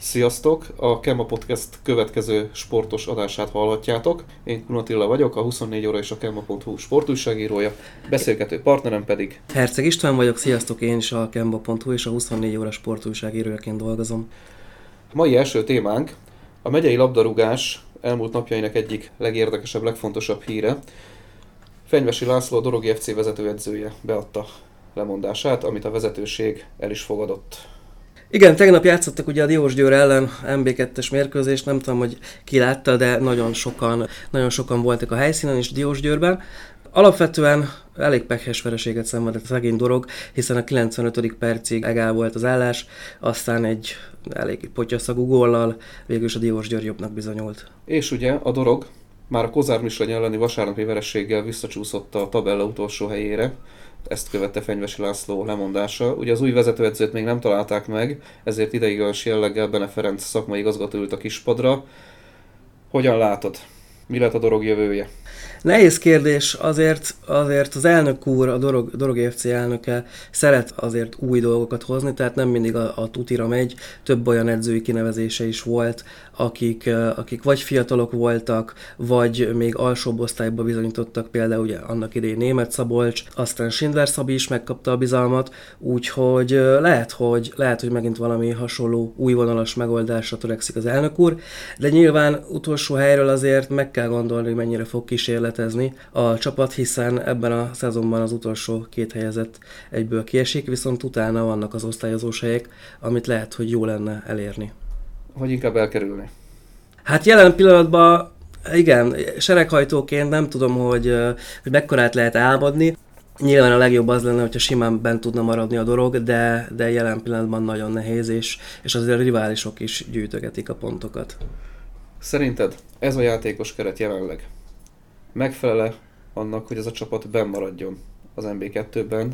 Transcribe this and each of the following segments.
Sziasztok! A Kema Podcast következő sportos adását hallhatjátok. Én Kunatilla vagyok, a 24 óra és a Kemba.hu sportújságírója, beszélgető partnerem pedig... Herceg István vagyok, sziasztok! Én is a Kemba.hu és a 24 óra sportújságírójaként dolgozom. A mai első témánk a megyei labdarúgás elmúlt napjainak egyik legérdekesebb, legfontosabb híre. Fenyvesi László, a Dorogi FC vezetőedzője beadta lemondását, amit a vezetőség el is fogadott. Igen, tegnap játszottak ugye a Diós Győr ellen MB2-es mérkőzést, nem tudom, hogy ki látta, de nagyon sokan, nagyon sokan voltak a helyszínen is Diós Győrben. Alapvetően elég pekhes vereséget szenvedett szegény dolog, hiszen a 95. percig egál volt az állás, aztán egy elég potyaszagú góllal végül is a Diós Győr jobbnak bizonyult. És ugye a dorog már a Kozár Mislany elleni vasárnapi verességgel visszacsúszott a tabella utolsó helyére, ezt követte Fenyvesi László lemondása. Ugye az új vezetőedzőt még nem találták meg, ezért ideiglenes jelleggel Bene Ferenc szakmai igazgató ült a kispadra. Hogyan látod? Mi lett a dolog jövője? Nehéz kérdés, azért, azért az elnök úr, a Dorog, Dorog FC elnöke szeret azért új dolgokat hozni, tehát nem mindig a, a tutira megy, több olyan edzői kinevezése is volt, akik, akik vagy fiatalok voltak, vagy még alsóbb osztályba bizonyítottak, például ugye annak idején Német Szabolcs, aztán Schindler Szabi is megkapta a bizalmat, úgyhogy lehet, hogy, lehet, hogy megint valami hasonló újvonalas megoldásra törekszik az elnök úr, de nyilván utolsó helyről azért meg kell gondolni, hogy mennyire fog kísérletezni a csapat, hiszen ebben a szezonban az utolsó két helyezett egyből kiesik, viszont utána vannak az osztályozós helyek, amit lehet, hogy jó lenne elérni hogy inkább elkerülni? Hát jelen pillanatban igen, sereghajtóként nem tudom, hogy, hogy mekkorát lehet álmodni. Nyilván a legjobb az lenne, hogyha simán bent tudna maradni a dolog, de, de jelen pillanatban nagyon nehéz, és, és azért a riválisok is gyűjtögetik a pontokat. Szerinted ez a játékos keret jelenleg megfelele annak, hogy ez a csapat benn maradjon az MB2-ben?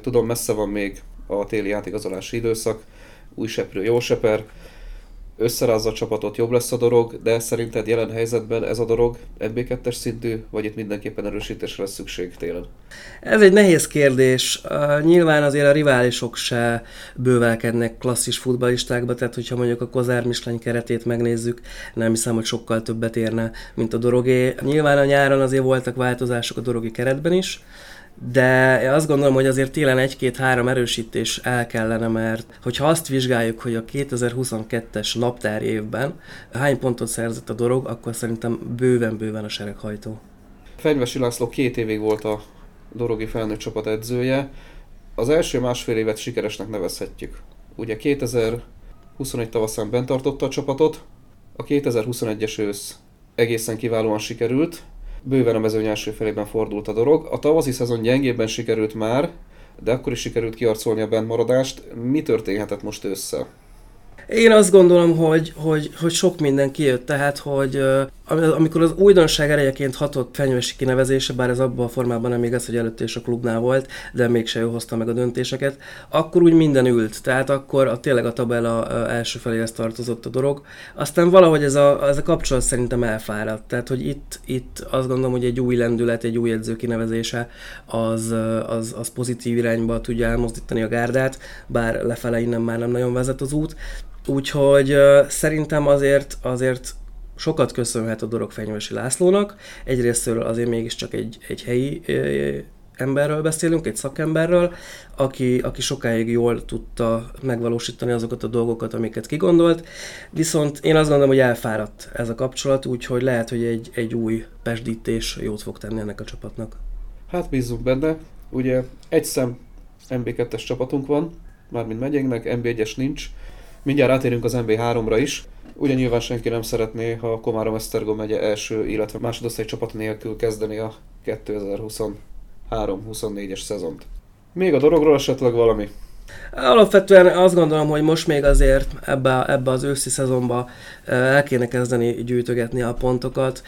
Tudom, messze van még a téli játékozolási időszak, új seprő, jó seper, összerázza a csapatot, jobb lesz a dolog, de szerinted jelen helyzetben ez a dolog MB2-es szintű, vagy itt mindenképpen erősítésre lesz szükség télen? Ez egy nehéz kérdés. Nyilván azért a riválisok se bővelkednek klasszis futballistákba, tehát hogyha mondjuk a Kozár Mislany keretét megnézzük, nem hiszem, hogy sokkal többet érne, mint a Dorogé. Nyilván a nyáron azért voltak változások a Dorogi keretben is, de azt gondolom, hogy azért télen egy-két-három erősítés el kellene, mert hogyha azt vizsgáljuk, hogy a 2022-es naptár évben hány pontot szerzett a dolog, akkor szerintem bőven-bőven a sereghajtó. Fenyvesi László két évig volt a Dorogi felnőtt csapat edzője. Az első másfél évet sikeresnek nevezhetjük. Ugye 2021 tavaszán bent tartotta a csapatot, a 2021-es ősz egészen kiválóan sikerült, bőven a mezőny első felében fordult a dolog. A tavaszi szezon gyengébben sikerült már, de akkor is sikerült kiarcolni a bentmaradást. Mi történhetett most ősszel? Én azt gondolom, hogy, hogy, hogy sok minden kijött, tehát, hogy amikor az újdonság erejeként hatott fenyvesi kinevezése, bár ez abban a formában nem igaz, hogy előtte is a klubnál volt, de mégse ő hozta meg a döntéseket, akkor úgy minden ült, tehát akkor a, tényleg a tabella első feléhez tartozott a dolog. Aztán valahogy ez a, ez a kapcsolat szerintem elfáradt, tehát hogy itt, itt azt gondolom, hogy egy új lendület, egy új edző kinevezése az, az, az pozitív irányba tudja elmozdítani a gárdát, bár lefele innen már nem nagyon vezet az út, Úgyhogy szerintem azért, azért sokat köszönhet a dolog Fenyvesi Lászlónak. Egyrésztről azért mégiscsak egy, egy helyi emberről beszélünk, egy szakemberről, aki, aki sokáig jól tudta megvalósítani azokat a dolgokat, amiket kigondolt. Viszont én azt gondolom, hogy elfáradt ez a kapcsolat, úgyhogy lehet, hogy egy, egy új pesdítés jót fog tenni ennek a csapatnak. Hát bízunk benne. Ugye egy szem MB2-es csapatunk van, mármint megyénknek, MB1-es nincs. Mindjárt átérünk az MB3-ra is. Ugye nyilván senki nem szeretné, ha a Komárom Esztergom megye első, illetve másodosztály csapat nélkül kezdeni a 2023-24-es szezont. Még a dologról esetleg valami? Alapvetően azt gondolom, hogy most még azért ebbe, ebbe az őszi szezonba eh, el kéne kezdeni gyűjtögetni a pontokat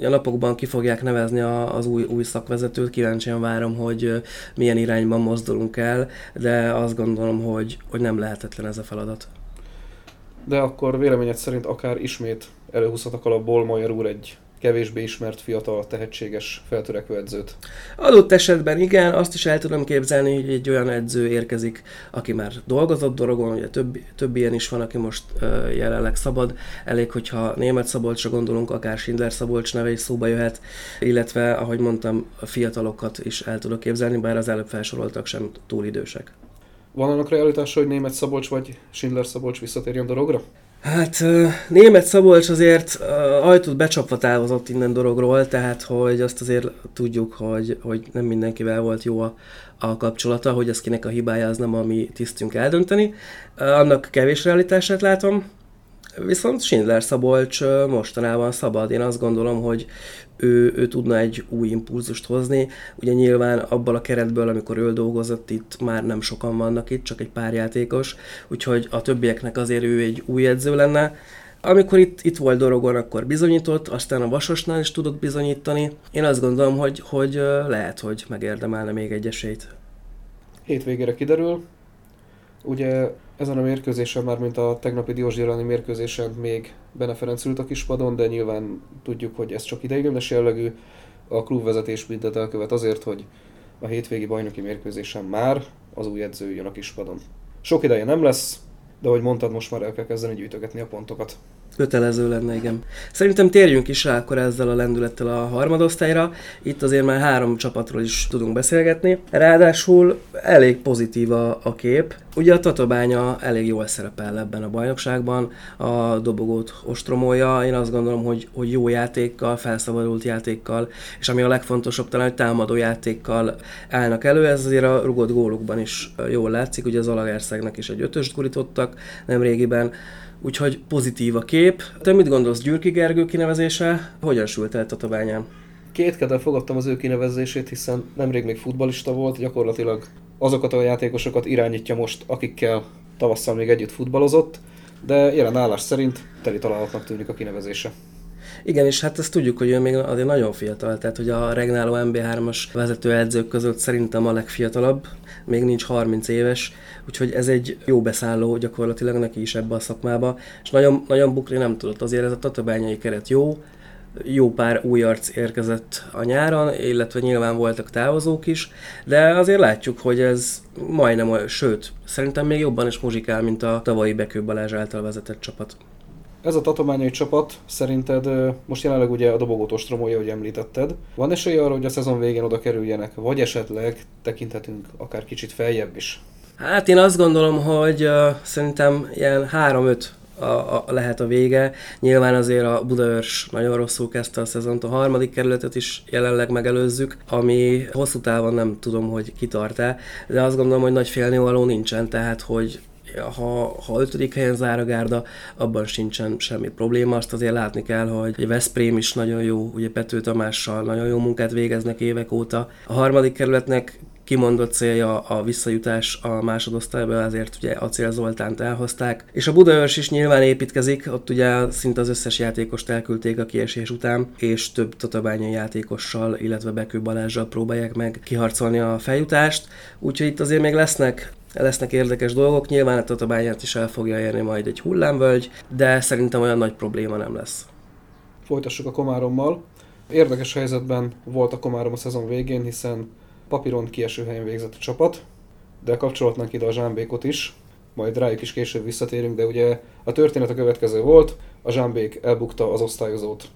a napokban ki fogják nevezni a, az új, új szakvezetőt, kíváncsian várom, hogy milyen irányban mozdulunk el, de azt gondolom, hogy, hogy nem lehetetlen ez a feladat. De akkor véleményed szerint akár ismét előhúzhat a kalapból Majer úr egy kevésbé ismert, fiatal, tehetséges, feltörekvő edzőt? Adott esetben igen, azt is el tudom képzelni, hogy egy olyan edző érkezik, aki már dolgozott dorogon, ugye több, több ilyen is van, aki most uh, jelenleg szabad. Elég, hogyha német Szabolcsra gondolunk, akár Schindler Szabolcs neve is szóba jöhet, illetve, ahogy mondtam, a fiatalokat is el tudok képzelni, bár az előbb felsoroltak sem túl idősek. Van annak realitása, hogy német Szabolcs vagy Schindler Szabolcs visszatérjen dorogra? Hát német Szabolcs azért ajtót becsapva távozott innen dologról, tehát hogy azt azért tudjuk, hogy, hogy nem mindenkivel volt jó a, a kapcsolata, hogy ez kinek a hibája, az nem a mi tisztünk eldönteni. Annak kevés realitását látom, Viszont Schindler Szabolcs mostanában szabad. Én azt gondolom, hogy ő, ő tudna egy új impulzust hozni. Ugye nyilván abból a keretből, amikor ő dolgozott, itt már nem sokan vannak itt, csak egy pár játékos, úgyhogy a többieknek azért ő egy új edző lenne. Amikor itt, itt volt Dorogon, akkor bizonyított, aztán a Vasosnál is tudott bizonyítani. Én azt gondolom, hogy, hogy lehet, hogy megérdemelne még egy esélyt. Hétvégére kiderül. Ugye ezen a mérkőzésen, már mint a tegnapi Diósgyőrani mérkőzésen még Bene Ferenc ült a kispadon, de nyilván tudjuk, hogy ez csak ideiglenes jellegű. A klubvezetés mindent elkövet azért, hogy a hétvégi bajnoki mérkőzésen már az új edző jön a kispadon. Sok ideje nem lesz, de ahogy mondtad, most már el kell kezdeni gyűjtögetni a pontokat. Kötelező lenne, igen. Szerintem térjünk is rá akkor ezzel a lendülettel a harmadosztályra. Itt azért már három csapatról is tudunk beszélgetni. Ráadásul elég pozitív a, a kép. Ugye a Tatabánya elég jól szerepel ebben a bajnokságban, a dobogót ostromolja. Én azt gondolom, hogy, hogy jó játékkal, felszabadult játékkal, és ami a legfontosabb, talán, hogy támadó játékkal állnak elő. Ez azért a rugott gólukban is jól látszik. Ugye az Alagerszegnek is egy ötöst gurítottak nemrégiben úgyhogy pozitív a kép. Te mit gondolsz Gyürki Gergő kinevezése? Hogyan sült el Tatabányán? Kétkedel fogadtam az ő kinevezését, hiszen nemrég még futbalista volt, gyakorlatilag azokat a játékosokat irányítja most, akikkel tavasszal még együtt futballozott, de jelen állás szerint teli találatnak tűnik a kinevezése. Igen, és hát ezt tudjuk, hogy ő még azért nagyon fiatal, tehát hogy a regnáló MB3-as vezetőedzők között szerintem a legfiatalabb, még nincs 30 éves, úgyhogy ez egy jó beszálló gyakorlatilag neki is ebbe a szakmába, és nagyon, nagyon bukni nem tudott, azért ez a tatabányai keret jó, jó pár új arc érkezett a nyáron, illetve nyilván voltak távozók is, de azért látjuk, hogy ez majdnem sőt, szerintem még jobban is muzsikál, mint a tavalyi Bekő Balázs által vezetett csapat. Ez a tatományai csapat szerinted most jelenleg ugye a dobogót ostromolja, hogy említetted. Van esély arra, hogy a szezon végén oda kerüljenek, vagy esetleg tekinthetünk akár kicsit feljebb is? Hát én azt gondolom, hogy uh, szerintem ilyen 3-5 a, a, lehet a vége. Nyilván azért a Budaörs nagyon rosszul kezdte a szezont, a harmadik kerületet is jelenleg megelőzzük, ami hosszú távon nem tudom, hogy kitart-e, de azt gondolom, hogy nagy félnivaló nincsen, tehát hogy ha, ha ötödik helyen zár a gárda, abban sincsen semmi probléma. Azt azért látni kell, hogy egy Veszprém is nagyon jó, ugye Pető Tamással nagyon jó munkát végeznek évek óta. A harmadik kerületnek kimondott célja a visszajutás a másodosztályba, ezért ugye Acél Zoltánt elhozták. És a Budaörs is nyilván építkezik, ott ugye szinte az összes játékost elküldték a kiesés után, és több tatabányai játékossal, illetve Bekő Balázsral próbálják meg kiharcolni a feljutást. Úgyhogy itt azért még lesznek lesznek érdekes dolgok, nyilván a tatabányát is el fogja érni majd egy hullámvölgy, de szerintem olyan nagy probléma nem lesz. Folytassuk a Komárommal. Érdekes helyzetben volt a Komárom a szezon végén, hiszen papíron kieső helyen végzett a csapat, de kapcsolatnánk ide a Zsámbékot is, majd rájuk is később visszatérünk, de ugye a történet a következő volt, a Zsámbék elbukta az osztályozót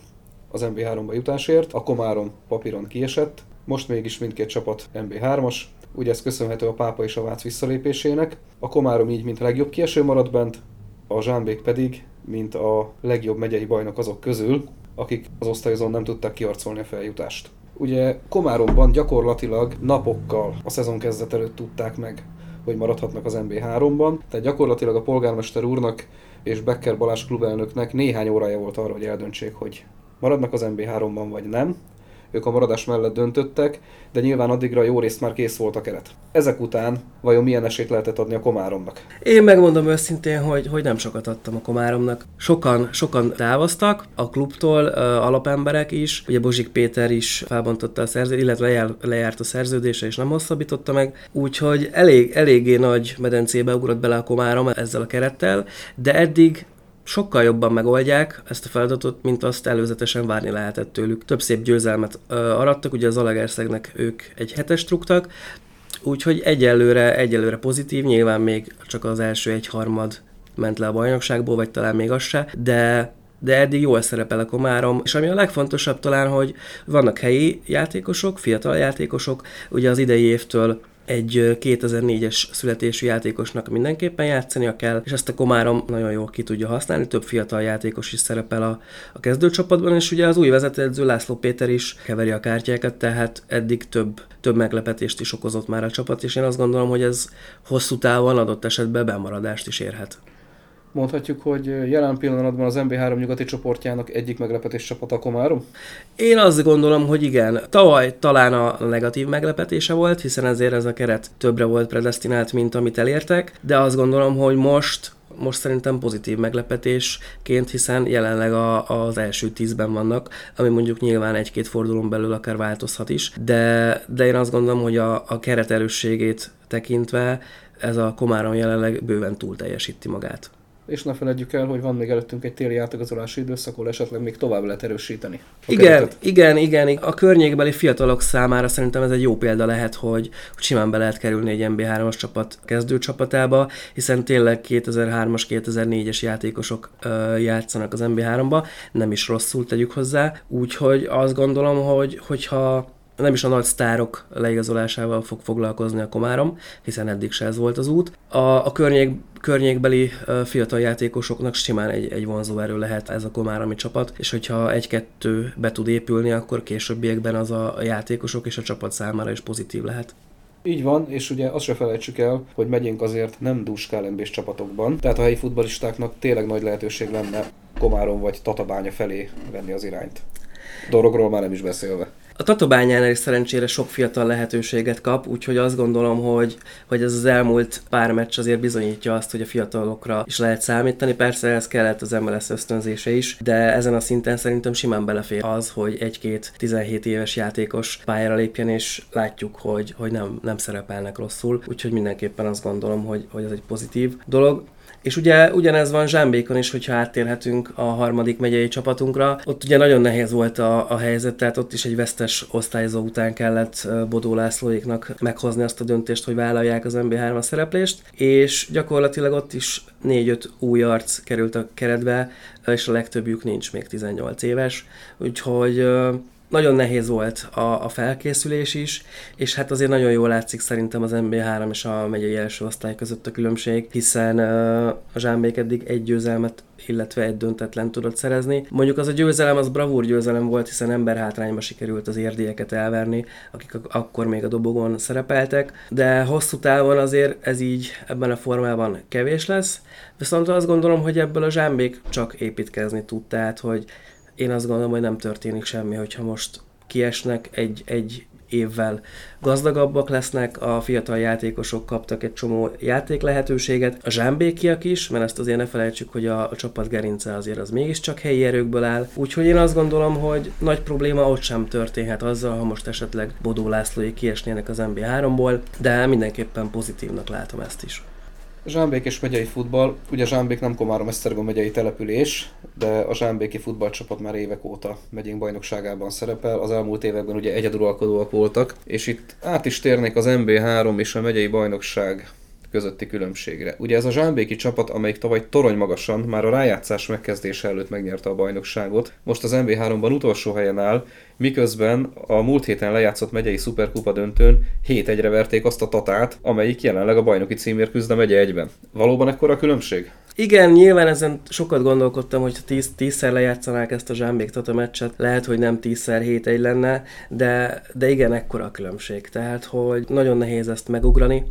az MB3-ba jutásért, a Komárom papíron kiesett, most mégis mindkét csapat MB3-as, ugye ez köszönhető a Pápa és a Vác visszalépésének, a Komárom így, mint a legjobb kieső maradt bent, a Zsámbék pedig, mint a legjobb megyei bajnok azok közül, akik az osztályozón nem tudták kiarcolni a feljutást. Ugye Komáromban gyakorlatilag napokkal a szezon kezdet előtt tudták meg, hogy maradhatnak az MB3-ban, tehát gyakorlatilag a polgármester úrnak és Becker Balázs klubelnöknek néhány órája volt arra, hogy eldöntsék, hogy maradnak az MB3-ban vagy nem ők a maradás mellett döntöttek, de nyilván addigra jó részt már kész volt a keret. Ezek után vajon milyen esélyt lehetett adni a Komáromnak? Én megmondom őszintén, hogy, hogy nem sokat adtam a Komáromnak. Sokan, sokan távoztak a klubtól, alapemberek is, ugye Bozsik Péter is felbontotta a szerződést, illetve lejárt a szerződése és nem hosszabbította meg, úgyhogy elég, eléggé nagy medencébe ugrott bele a Komárom ezzel a kerettel, de eddig sokkal jobban megoldják ezt a feladatot, mint azt előzetesen várni lehetett tőlük. Több szép győzelmet arattak, ugye az Alagerszegnek ők egy hetes truktak, úgyhogy egyelőre, egyelőre pozitív, nyilván még csak az első egy harmad ment le a bajnokságból, vagy talán még az se, de de eddig jól szerepel a Komárom, és ami a legfontosabb talán, hogy vannak helyi játékosok, fiatal játékosok, ugye az idei évtől egy 2004-es születésű játékosnak mindenképpen játszania kell, és ezt a Komárom nagyon jól ki tudja használni, több fiatal játékos is szerepel a, a kezdőcsapatban, és ugye az új vezetőedző László Péter is keveri a kártyákat, tehát eddig több, több meglepetést is okozott már a csapat, és én azt gondolom, hogy ez hosszú távon adott esetben bemaradást is érhet. Mondhatjuk, hogy jelen pillanatban az MB3 nyugati csoportjának egyik meglepetés csapat a Komárom? Én azt gondolom, hogy igen. Tavaly talán a negatív meglepetése volt, hiszen ezért ez a keret többre volt predestinált, mint amit elértek, de azt gondolom, hogy most most szerintem pozitív meglepetésként, hiszen jelenleg a, az első tízben vannak, ami mondjuk nyilván egy-két fordulón belül akár változhat is, de, de én azt gondolom, hogy a, a keret erősségét tekintve ez a Komárom jelenleg bőven túl teljesíti magát és ne felejtjük el, hogy van még előttünk egy téli átigazolási időszak, ahol esetleg még tovább lehet erősíteni. Igen, keretet. igen, igen. A környékbeli fiatalok számára szerintem ez egy jó példa lehet, hogy, simán be lehet kerülni egy MB3-as csapat kezdőcsapatába, hiszen tényleg 2003-as, 2004-es játékosok ö, játszanak az MB3-ba, nem is rosszul tegyük hozzá, úgyhogy azt gondolom, hogy hogyha nem is a nagy sztárok leigazolásával fog foglalkozni a Komárom, hiszen eddig se ez volt az út. A, a környék, környékbeli fiatal játékosoknak simán egy, egy vonzó erő lehet ez a komárami csapat, és hogyha egy-kettő be tud épülni, akkor későbbiekben az a játékosok és a csapat számára is pozitív lehet. Így van, és ugye azt se felejtsük el, hogy megyünk azért nem dús csapatokban, tehát a helyi futbalistáknak tényleg nagy lehetőség lenne Komárom vagy Tatabánya felé venni az irányt. Dologról már nem is beszélve. A Tatabányánál is szerencsére sok fiatal lehetőséget kap, úgyhogy azt gondolom, hogy, hogy ez az elmúlt pár meccs azért bizonyítja azt, hogy a fiatalokra is lehet számítani. Persze ez kellett az MLS ösztönzése is, de ezen a szinten szerintem simán belefér az, hogy egy-két 17 éves játékos pályára lépjen, és látjuk, hogy, hogy nem, nem szerepelnek rosszul, úgyhogy mindenképpen azt gondolom, hogy, hogy ez egy pozitív dolog. És ugye ugyanez van Zsámbékon is, hogyha áttérhetünk a harmadik megyei csapatunkra. Ott ugye nagyon nehéz volt a, a helyzet, tehát ott is egy vesztes osztályzó után kellett Bodó Lászlóéknak meghozni azt a döntést, hogy vállalják az MB3 szereplést, és gyakorlatilag ott is 4-5 új arc került a keretbe, és a legtöbbjük nincs még 18 éves, úgyhogy nagyon nehéz volt a, a felkészülés is, és hát azért nagyon jól látszik szerintem az MB3 és a megyei első osztály között a különbség, hiszen uh, a Zsámbék eddig egy győzelmet illetve egy döntetlen tudott szerezni. Mondjuk az a győzelem, az bravúr győzelem volt, hiszen ember hátrányba sikerült az érdieket elverni, akik akkor még a dobogon szerepeltek, de hosszú távon azért ez így ebben a formában kevés lesz, viszont azt gondolom, hogy ebből a zsámbék csak építkezni tud, tehát hogy én azt gondolom, hogy nem történik semmi, hogyha most kiesnek egy, egy évvel. Gazdagabbak lesznek, a fiatal játékosok kaptak egy csomó játék lehetőséget, a zsámbékiak is, mert ezt azért ne felejtsük, hogy a, a csapat gerince azért az mégiscsak helyi erőkből áll, úgyhogy én azt gondolom, hogy nagy probléma ott sem történhet azzal, ha most esetleg Bodó Lászlói kiesnének az MB3-ból, de mindenképpen pozitívnak látom ezt is. Zsámbék és megyei futball, ugye Zsámbék nem Komárom Esztergom megyei település, de a Zsámbéki futballcsapat már évek óta megyénk bajnokságában szerepel. Az elmúlt években ugye egyeduralkodóak voltak, és itt át is térnék az MB3 és a megyei bajnokság közötti különbségre. Ugye ez a Zsámbéki csapat, amelyik tavaly torony magasan már a rájátszás megkezdése előtt megnyerte a bajnokságot, most az MB3-ban utolsó helyen áll, miközben a múlt héten lejátszott megyei szuperkupa döntőn 7-1-re verték azt a tatát, amelyik jelenleg a bajnoki címért küzd a megye egyben. Valóban ekkora különbség? Igen, nyilván ezen sokat gondolkodtam, hogy tíz, tízszer lejátszanák ezt a Zsámbék Tata meccset, lehet, hogy nem tízszer hét egy lenne, de, de igen, ekkora a különbség. Tehát, hogy nagyon nehéz ezt megugrani.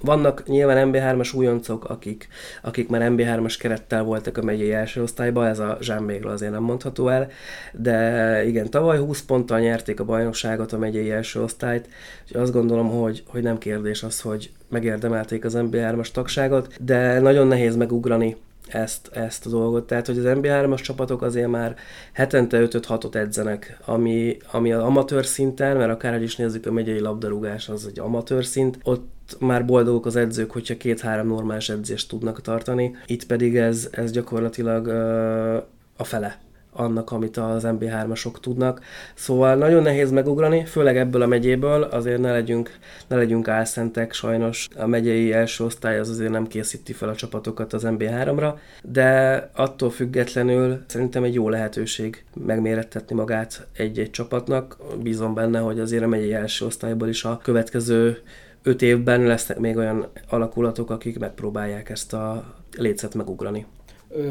Vannak nyilván MB3-as újoncok, akik, akik már MB3-as kerettel voltak a megyei első osztályban, ez a Zsámbégről azért nem mondható el, de igen, tavaly 20 ponttal nyerték a bajnokságot, a megyei első osztályt, és azt gondolom, hogy, hogy nem kérdés az, hogy megérdemelték az MB3-as tagságot, de nagyon nehéz megugrani ezt, ezt a dolgot. Tehát, hogy az NBA3-as csapatok azért már hetente 5-6-ot edzenek, ami, ami az amatőr szinten, mert akár is nézzük, a megyei labdarúgás az egy amatőr szint, ott már boldogok az edzők, hogyha két-három normális edzést tudnak tartani. Itt pedig ez, ez gyakorlatilag uh, a fele annak, amit az MB3-asok tudnak. Szóval nagyon nehéz megugrani, főleg ebből a megyéből, azért ne legyünk, ne legyünk álszentek, sajnos a megyei első osztály az azért nem készíti fel a csapatokat az MB3-ra, de attól függetlenül szerintem egy jó lehetőség megmérettetni magát egy-egy csapatnak. Bízom benne, hogy azért a megyei első osztályból is a következő öt évben lesznek még olyan alakulatok, akik megpróbálják ezt a lécet megugrani.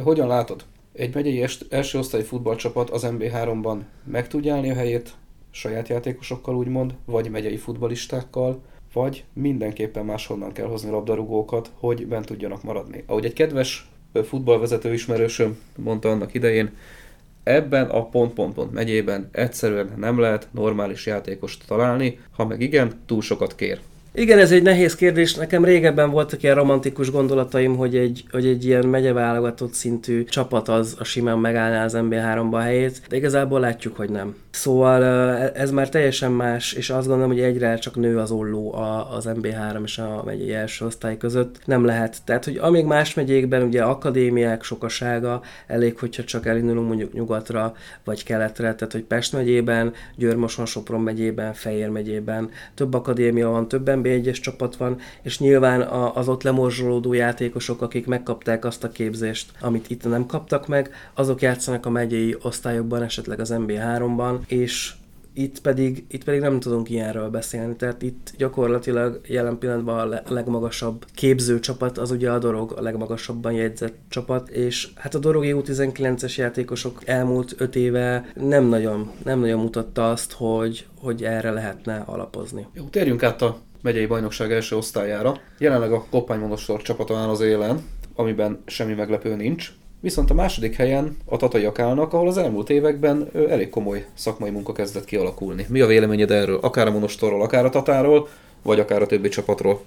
Hogyan látod? Egy megyei első osztály futballcsapat az MB3-ban meg tudja állni a helyét, saját játékosokkal úgymond, vagy megyei futbalistákkal, vagy mindenképpen máshonnan kell hozni labdarúgókat, hogy bent tudjanak maradni. Ahogy egy kedves futballvezető ismerősöm mondta annak idején, ebben a pont-pont-pont megyében egyszerűen nem lehet normális játékost találni, ha meg igen, túl sokat kér. Igen, ez egy nehéz kérdés. Nekem régebben voltak ilyen romantikus gondolataim, hogy egy, hogy egy ilyen megyeválogatott szintű csapat az a simán megállná az MB3-ba a helyét, de igazából látjuk, hogy nem. Szóval ez már teljesen más, és azt gondolom, hogy egyre csak nő az olló az MB3 és a megyei első osztály között. Nem lehet. Tehát, hogy amíg más megyékben ugye akadémiák sokasága, elég, hogyha csak elindulunk mondjuk nyugatra vagy keletre, tehát hogy Pest megyében, Győrmoson, Sopron megyében, Fejér megyében több akadémia van, több NB1-es csapat van, és nyilván az ott lemorzsolódó játékosok, akik megkapták azt a képzést, amit itt nem kaptak meg, azok játszanak a megyei osztályokban, esetleg az MB3-ban, és itt pedig, itt pedig nem tudunk ilyenről beszélni, tehát itt gyakorlatilag jelen pillanatban a legmagasabb képző csapat az ugye a Dorog, a legmagasabban jegyzett csapat, és hát a Dorogi U19-es játékosok elmúlt öt éve nem nagyon, nem nagyon mutatta azt, hogy, hogy erre lehetne alapozni. Jó, térjünk át a megyei bajnokság első osztályára. Jelenleg a Koppány Monostor csapata áll az élen, amiben semmi meglepő nincs. Viszont a második helyen a tataiak állnak, ahol az elmúlt években elég komoly szakmai munka kezdett kialakulni. Mi a véleményed erről? Akár a Monostorról, akár a Tatáról, vagy akár a többi csapatról?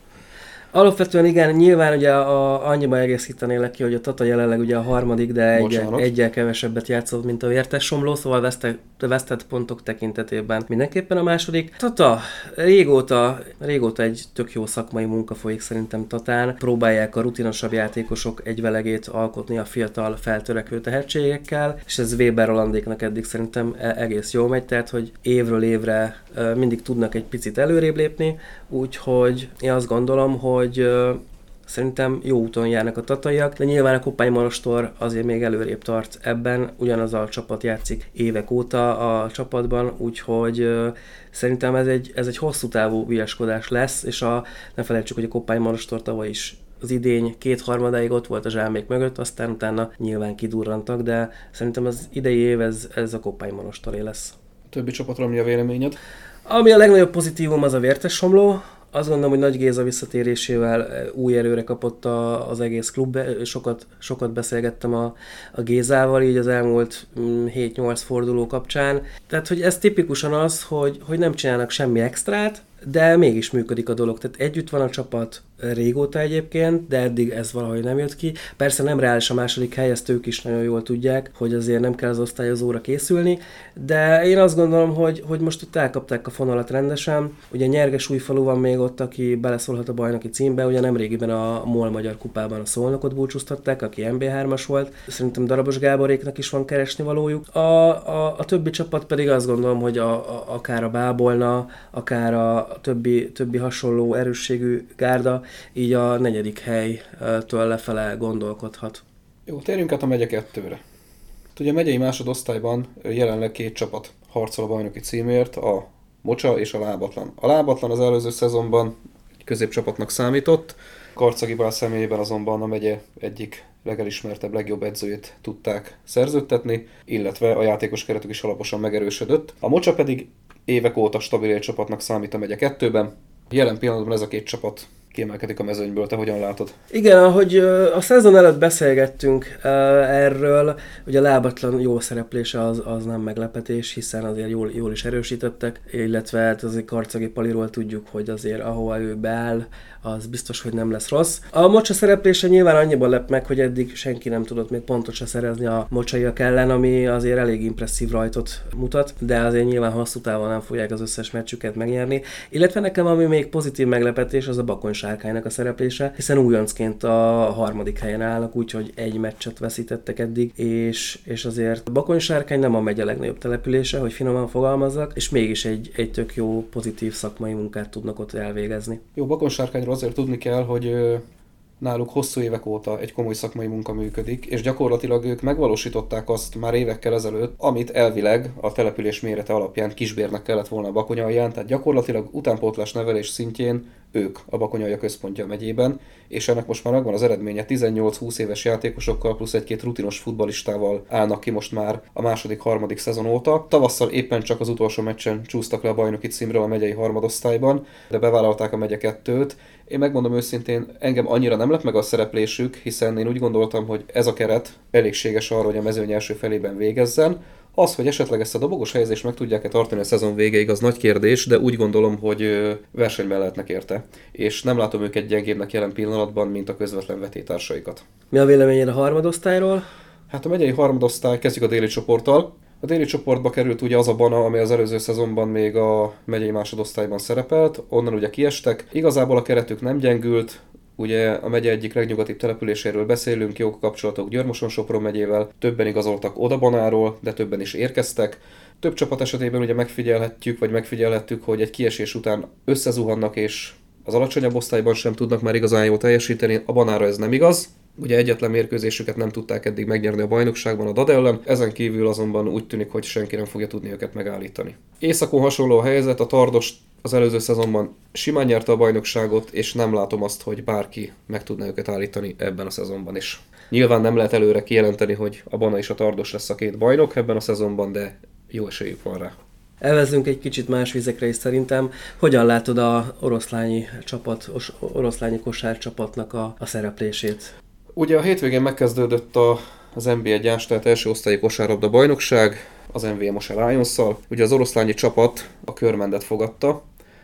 Alapvetően igen, nyilván ugye a, annyiba egészítenélek ki, hogy a Tata jelenleg ugye a harmadik, de egy, egyel kevesebbet játszott, mint a Vértes Somló, szóval veszte, vesztett pontok tekintetében mindenképpen a második. Tata régóta, régóta egy tök jó szakmai munka folyik szerintem Tatán. Próbálják a rutinosabb játékosok egyvelegét alkotni a fiatal feltörekvő tehetségekkel, és ez Weber Rolandéknak eddig szerintem e- egész jó megy, tehát hogy évről évre mindig tudnak egy picit előrébb lépni, úgyhogy én azt gondolom, hogy hogy szerintem jó úton járnak a tataiak, de nyilván a Kopány Marostor azért még előrébb tart ebben, ugyanaz a csapat játszik évek óta a csapatban, úgyhogy szerintem ez egy, ez egy hosszú távú viaskodás lesz, és a, ne felejtsük, hogy a Kopány Marostor tavaly is az idény kétharmadáig ott volt a zsámék mögött, aztán utána nyilván kidurrantak, de szerintem az idei év ez, ez a Kopány Monostoré lesz. A többi csapatra mi a véleményed? Ami a legnagyobb pozitívum az a Vértes Somló, azt gondolom, hogy Nagy Géza visszatérésével eh, új erőre kapott a, az egész klub. Sokat, sokat beszélgettem a, a Gézával így az elmúlt 7-8 mm, forduló kapcsán. Tehát, hogy ez tipikusan az, hogy, hogy nem csinálnak semmi extrát, de mégis működik a dolog. Tehát együtt van a csapat régóta egyébként, de eddig ez valahogy nem jött ki. Persze nem reális a második hely, ezt ők is nagyon jól tudják, hogy azért nem kell az osztályozóra készülni, de én azt gondolom, hogy, hogy most ott elkapták a fonalat rendesen. Ugye Nyerges újfalu van még ott, aki beleszólhat a bajnoki címbe, ugye nem régiben a MOL Magyar Kupában a Szolnokot búcsúztatták, aki MB3-as volt. Szerintem Darabos Gáboréknak is van keresni valójuk. A, a, a többi csapat pedig azt gondolom, hogy a, a, akár a Bábolna, akár a többi, többi hasonló erősségű gárda, így a negyedik helytől lefele gondolkodhat. Jó, térjünk át a megye kettőre. Ugye a megyei másodosztályban jelenleg két csapat harcol a bajnoki címért, a Mocsa és a Lábatlan. A Lábatlan az előző szezonban egy középcsapatnak számított, Karcagi Bál személyében azonban a megye egyik legelismertebb, legjobb edzőjét tudták szerződtetni, illetve a játékos keretük is alaposan megerősödött. A Mocsa pedig évek óta stabil csapatnak számít a megye kettőben. Jelen pillanatban ez a két csapat kiemelkedik a mezőnyből. Te hogyan látod? Igen, ahogy a szezon előtt beszélgettünk erről, hogy a lábatlan jó szereplése az, az nem meglepetés, hiszen azért jól, jól is erősítettek, illetve hát azért Karcagi Paliról tudjuk, hogy azért ahova ő beáll, az biztos, hogy nem lesz rossz. A mocsa szereplése nyilván annyiban lep meg, hogy eddig senki nem tudott még pontot se szerezni a mocsaiak ellen, ami azért elég impresszív rajtot mutat, de azért nyilván hosszú távon nem fogják az összes meccsüket megnyerni. Illetve nekem ami még pozitív meglepetés, az a Bakony sárkánynak a szereplése, hiszen újoncként a harmadik helyen állnak, úgyhogy egy meccset veszítettek eddig, és, és azért Bakony sárkány nem a megye legnagyobb települése, hogy finoman fogalmazzak, és mégis egy, egy tök jó, pozitív szakmai munkát tudnak ott elvégezni. Jó, Bakony sárkányról azért tudni kell, hogy náluk hosszú évek óta egy komoly szakmai munka működik, és gyakorlatilag ők megvalósították azt már évekkel ezelőtt, amit elvileg a település mérete alapján kisbérnek kellett volna a Bakonyalján, tehát gyakorlatilag utánpótlás nevelés szintjén ők a Bakonyalja központja megyében, és ennek most már megvan az eredménye, 18-20 éves játékosokkal plusz egy-két rutinos futbalistával állnak ki most már a második, harmadik szezon óta. Tavasszal éppen csak az utolsó meccsen csúsztak le a bajnoki címről a megyei harmadosztályban, de bevállalták a megye kettőt, én megmondom őszintén, engem annyira nem lett meg a szereplésük, hiszen én úgy gondoltam, hogy ez a keret elégséges arra, hogy a mezőny első felében végezzen. Az, hogy esetleg ezt a dobogos helyezést meg tudják-e tartani a szezon végéig, az nagy kérdés, de úgy gondolom, hogy versenyben lehetnek érte. És nem látom őket gyengébbnek jelen pillanatban, mint a közvetlen vetétársaikat. Mi a véleményed a harmadosztályról? Hát a megyei harmadosztály, kezdjük a déli csoporttal. A déli csoportba került ugye az a Bana, ami az előző szezonban még a megyei másodosztályban szerepelt, onnan ugye kiestek. Igazából a keretük nem gyengült, Ugye a megye egyik legnyugatibb településéről beszélünk, jók kapcsolatok Györmoson-Sopron megyével, többen igazoltak Odabanáról, de többen is érkeztek. Több csapat esetében ugye megfigyelhetjük, vagy megfigyelhettük, hogy egy kiesés után összezuhannak és az alacsonyabb osztályban sem tudnak már igazán jól teljesíteni, a Banára ez nem igaz. Ugye egyetlen mérkőzésüket nem tudták eddig megnyerni a bajnokságban a DAD ellen, ezen kívül azonban úgy tűnik, hogy senki nem fogja tudni őket megállítani. Északon hasonló a helyzet, a Tardos az előző szezonban simán nyerte a bajnokságot, és nem látom azt, hogy bárki meg tudná őket állítani ebben a szezonban is. Nyilván nem lehet előre kijelenteni, hogy a Bana és a Tardos lesz a két bajnok ebben a szezonban, de jó esélyük van rá. Elvezünk egy kicsit más vizekre is szerintem. Hogyan látod a oroszlányi csapat, oroszlányi kosárcsapatnak a, a szereplését? Ugye a hétvégén megkezdődött a, az NBA gyás, tehát első osztályi kosárlabda bajnokság, az MVM lions Ugye az oroszlányi csapat a körmendet fogadta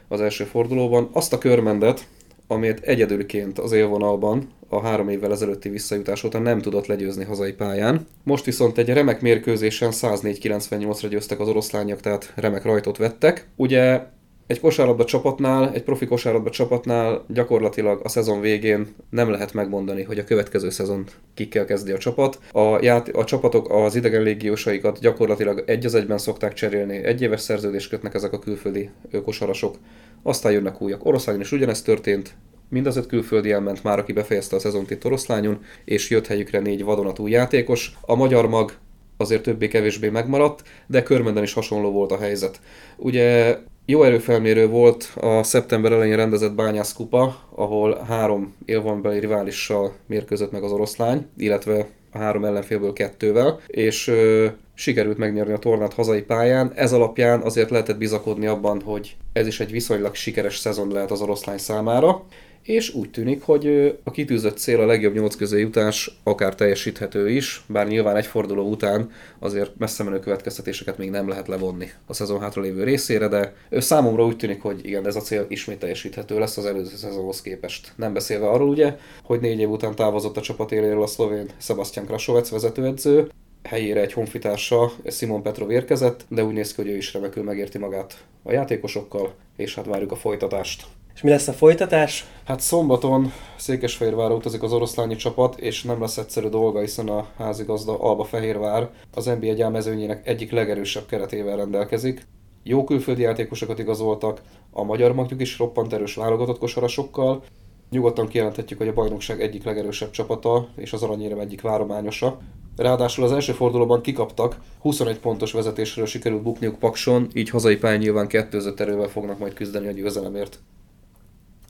az első fordulóban. Azt a körmendet, amit egyedülként az élvonalban a három évvel ezelőtti visszajutás után nem tudott legyőzni hazai pályán. Most viszont egy remek mérkőzésen 104-98-ra győztek az oroszlányok, tehát remek rajtot vettek. Ugye egy kosárlabda csapatnál, egy profi kosárlabda csapatnál gyakorlatilag a szezon végén nem lehet megmondani, hogy a következő szezon kikkel kezdi a csapat. A, ját, a csapatok az idegen légiósaikat gyakorlatilag egy az egyben szokták cserélni, egy éves szerződést kötnek ezek a külföldi kosarasok, aztán jönnek újak. Oroszlányon is ugyanezt történt, mind az öt külföldi elment már, aki befejezte a szezont itt Oroszlányon, és jött helyükre négy vadonatúj játékos. A magyar mag azért többé-kevésbé megmaradt, de körmenden is hasonló volt a helyzet. Ugye jó erőfelmérő volt a szeptember elején rendezett Bányász kupa, ahol három élvonbeli riválissal mérkőzött meg az oroszlány, illetve a három ellenfélből kettővel, és ö, sikerült megnyerni a tornát hazai pályán. Ez alapján azért lehetett bizakodni abban, hogy ez is egy viszonylag sikeres szezon lehet az oroszlány számára és úgy tűnik, hogy a kitűzött cél a legjobb nyolc közé jutás akár teljesíthető is, bár nyilván egy forduló után azért messze menő következtetéseket még nem lehet levonni a szezon hátralévő részére, de számomra úgy tűnik, hogy igen, ez a cél ismét teljesíthető lesz az előző szezonhoz képest. Nem beszélve arról ugye, hogy négy év után távozott a csapat éléről a szlovén Sebastian Krasovec vezetőedző, helyére egy honfitársa, Simon Petrov érkezett, de úgy néz ki, hogy ő is remekül megérti magát a játékosokkal, és hát várjuk a folytatást. És mi lesz a folytatás? Hát szombaton Székesfehérvárra utazik az oroszlányi csapat, és nem lesz egyszerű dolga, hiszen a házigazda Alba Fehérvár az NBA gyámezőnyének egyik legerősebb keretével rendelkezik. Jó külföldi játékosokat igazoltak, a magyar magjuk is roppant erős válogatott kosarasokkal, Nyugodtan kijelenthetjük, hogy a bajnokság egyik legerősebb csapata, és az aranyérem egyik várományosa. Ráadásul az első fordulóban kikaptak, 21 pontos vezetésről sikerült bukniuk Pakson, így hazai pályán nyilván kettőzött erővel fognak majd küzdeni a győzelemért.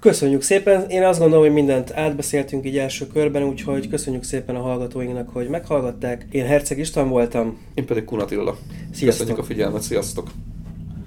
Köszönjük szépen, én azt gondolom, hogy mindent átbeszéltünk így első körben, úgyhogy köszönjük szépen a hallgatóinknak, hogy meghallgatták. Én Herceg István voltam. Én pedig Kunatilla. Sziasztok. Köszönjük a figyelmet, sziasztok!